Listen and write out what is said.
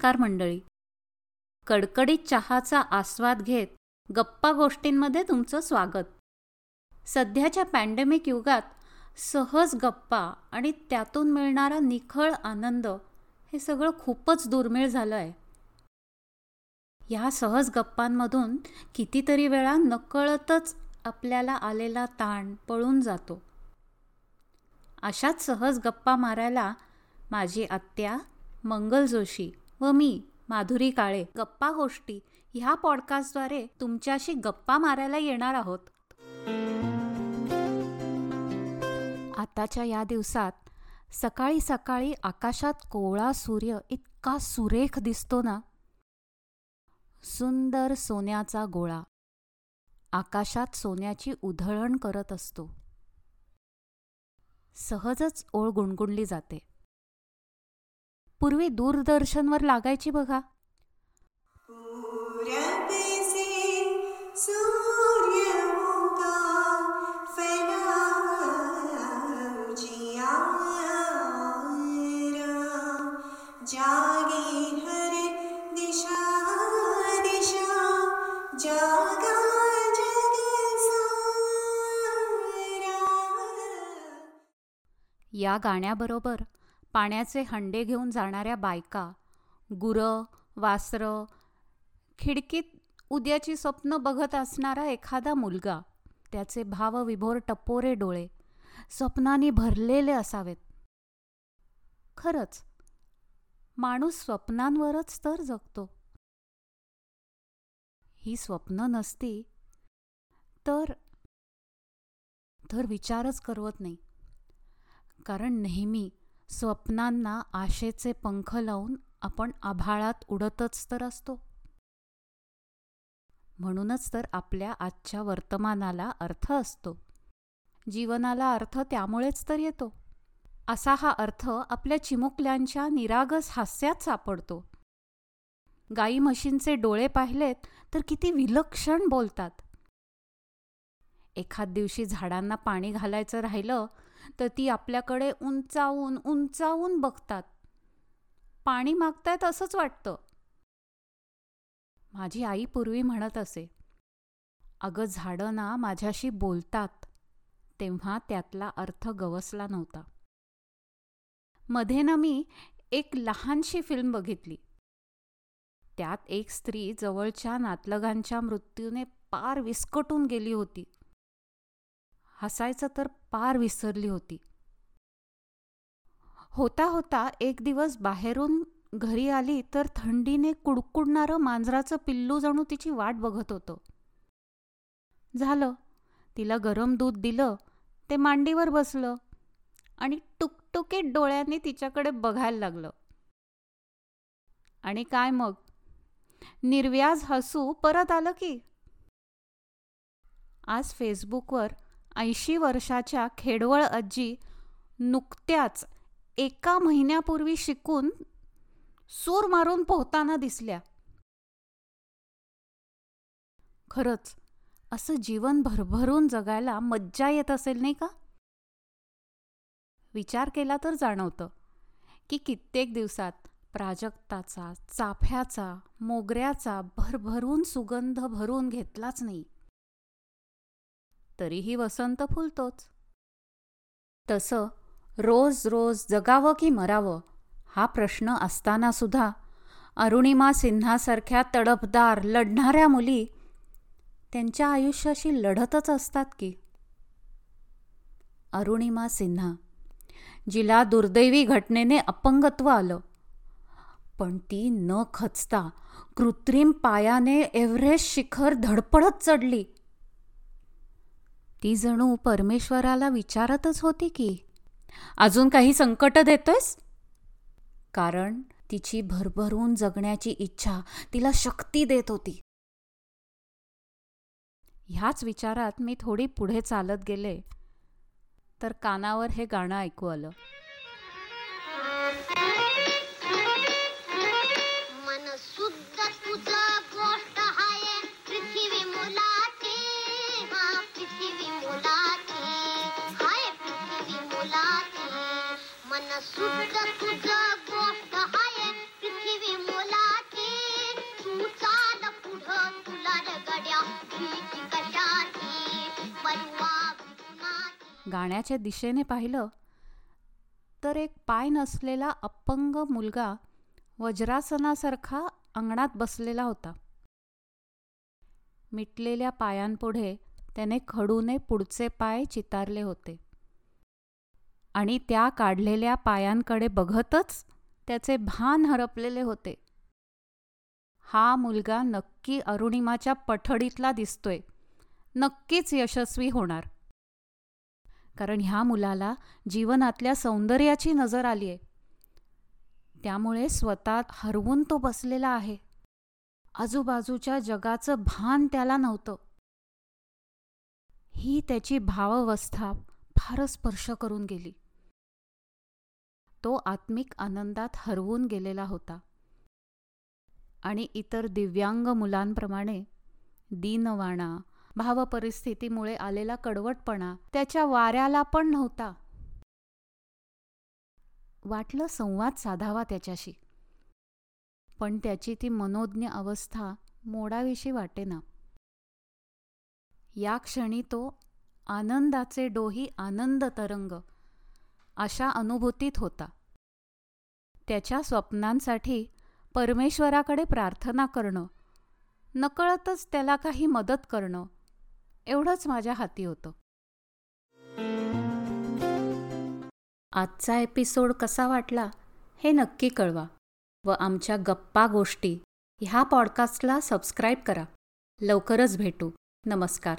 नमस्कार मंडळी. कडकडीत चहाचा आस्वाद घेत गप्पा गोष्टींमध्ये तुमचं स्वागत. सध्याच्या पॅन्डेमिक युगात सहज गप्पा आणि त्यातून मिळणारा निखळ आनंद हे सगळं खूपच दुर्मिळ झालं आहे ह्या सहज गप्पांमधून कितीतरी वेळा नकळतच आपल्याला आलेला ताण पळून जातो. अशाच सहज गप्पा मारायला माझी आत्या मंगल जोशी व मी माधुरी काळे गप्पा गोष्टी ह्या पॉडकास्टद्वारे तुमच्याशी गप्पा मारायला येणार आहोत. आताच्या या दिवसात सकाळी सकाळी आकाशात कोवळा सूर्य इतका सुरेख दिसतो ना. सुंदर सोन्याचा गोळा. आकाशात सोन्याची उधळण करत असतो. सहजच ओळ गुणगुणली जाते. पूर्वी दूरदर्शनवर लागायची बघा. या गाण्याबरोबर पाण्याचे हंडे घेऊन जाणाऱ्या बायका गुरं वासरं खिडकीत उद्याची स्वप्न बघत असणारा एखादा मुलगा त्याचे भावविभोर टपोरे डोळे स्वप्नांनी भरलेले असावेत. खरंच माणूस स्वप्नांवरच तर जगतो. ही स्वप्न नसती तर तर विचारच करवत नाही. कारण नेहमी स्वप्नांना आशेचे पंख लावून आपण आभाळात उडतच तर असतो. म्हणूनच तर आपल्या आजच्या वर्तमानाला अर्थ असतो. जीवनाला अर्थ त्यामुळेच तर येतो. असा हा अर्थ आपल्या चिमुकल्यांच्या निरागस हास्यात सापडतो. गाई म्हशींचे डोळे पाहिलेत तर किती विलक्षण बोलतात. एखाद दिवशी झाडांना पाणी घालायचं राहिलं तर ती आपल्याकडे उंचावून उंचावून बघतात. पाणी मागतायत असंच वाटतं. माझी आई पूर्वी म्हणत असे अगं झाडं ना माझ्याशी बोलतात. तेव्हा त्यातला अर्थ गवसला नव्हता. मध्ये ना मी एक लहानशी फिल्म बघितली. त्यात एक स्त्री जवळच्या नातलगांच्या मृत्यूने पार विस्कटून गेली होती. हसायचं तर पार विसरली होती. होता होता एक दिवस बाहेरून घरी आली तर थंडीने कुडकुडणारं मांजराचं पिल्लू जणू तिची वाट बघत होतं. झालं. तिला गरम दूध दिलं ते मांडीवर बसलं आणि टुकटुकीत डोळ्यांनी तिच्याकडे बघायला लागलं. आणि काय मग? निर्व्याज हसू परत आलं की? आज फेसबुकवर ऐंशी वर्षाच्या खेडवळ आजी नुकत्याच एका महिन्यापूर्वी शिकून सूर मारून पोहताना दिसल्या. खरंच असं जीवन भरभरून जगायला मज्जा येत असेल नाही का? विचार केला तर जाणवतं की कित्येक दिवसात प्राजक्ताचा चाफ्याचा मोगऱ्याचा भरभरून सुगंध भरून घेतलाच नाही. तरीही वसंत फुलतोच. तसं रोज रोज जगावं की मरावं हा प्रश्न असताना सुद्धा अरुणिमा सिन्हासारख्या तडफदार लढणाऱ्या मुली त्यांच्या आयुष्याशी लढतच असतात की. अरुणिमा सिन्हा जिला दुर्दैवी घटनेने अपंगत्व आलं. पण ती न खचता कृत्रिम पायाने एव्हरेस्ट शिखर धडपडत चढली. ती जणू परमेश्वराला विचारतच होती की अजून काही संकट देतोयस? कारण तिची भरभरून जगण्याची इच्छा तिला शक्ती देत होती. ह्याच विचारात मी थोडी पुढे चालत गेले. तर कानावर हे गाणं ऐकू आलं. गाण्याच्या दिशेने पाहिलं तर एक पाय नसलेला अपंग मुलगा वज्रासनासारखा अंगणात बसलेला होता. मिटलेल्या पायांपुढे त्याने खडूने पुढचे पाय चितारले होते. आणि त्या काढलेल्या पायांकडे बघतच त्याचे भान हरपलेले होते. हा मुलगा नक्की अरुणिमाच्या पठडीतला दिसतोय. नक्कीच यशस्वी होणार. कारण ह्या मुलाला जीवनातल्या सौंदर्याची नजर आलीये. त्यामुळे स्वतः हरवून तो बसलेला आहे. आजूबाजूच्या जगाचं भान त्याला नव्हतं. ही त्याची भावावस्था फारच स्पर्श करून गेली. तो आत्मिक आनंदात हरवून गेलेला होता. आणि इतर दिव्यांग मुलांप्रमाणे दीनवाणा भावपरिस्थितीमुळे आलेला कडवटपणा त्याच्या वाऱ्याला पण नव्हता. वाटलं संवाद साधावा त्याच्याशी. पण त्याची ती मनोज्ञ अवस्था मोडाविषयी वाटेना. या क्षणी तो आनंदाचे डोही आनंद तरंग अशा अनुभूतीत होता. त्याच्या स्वप्नांसाठी परमेश्वराकडे प्रार्थना करणं नकळतच त्याला काही मदत करणं एवढंच माझ्या हाती होतं. आजचा एपिसोड कसा वाटला हे नक्की कळवा व आमच्या गप्पा गोष्टी ह्या पॉडकास्टला सबस्क्राईब करा. लवकरच भेटू. नमस्कार.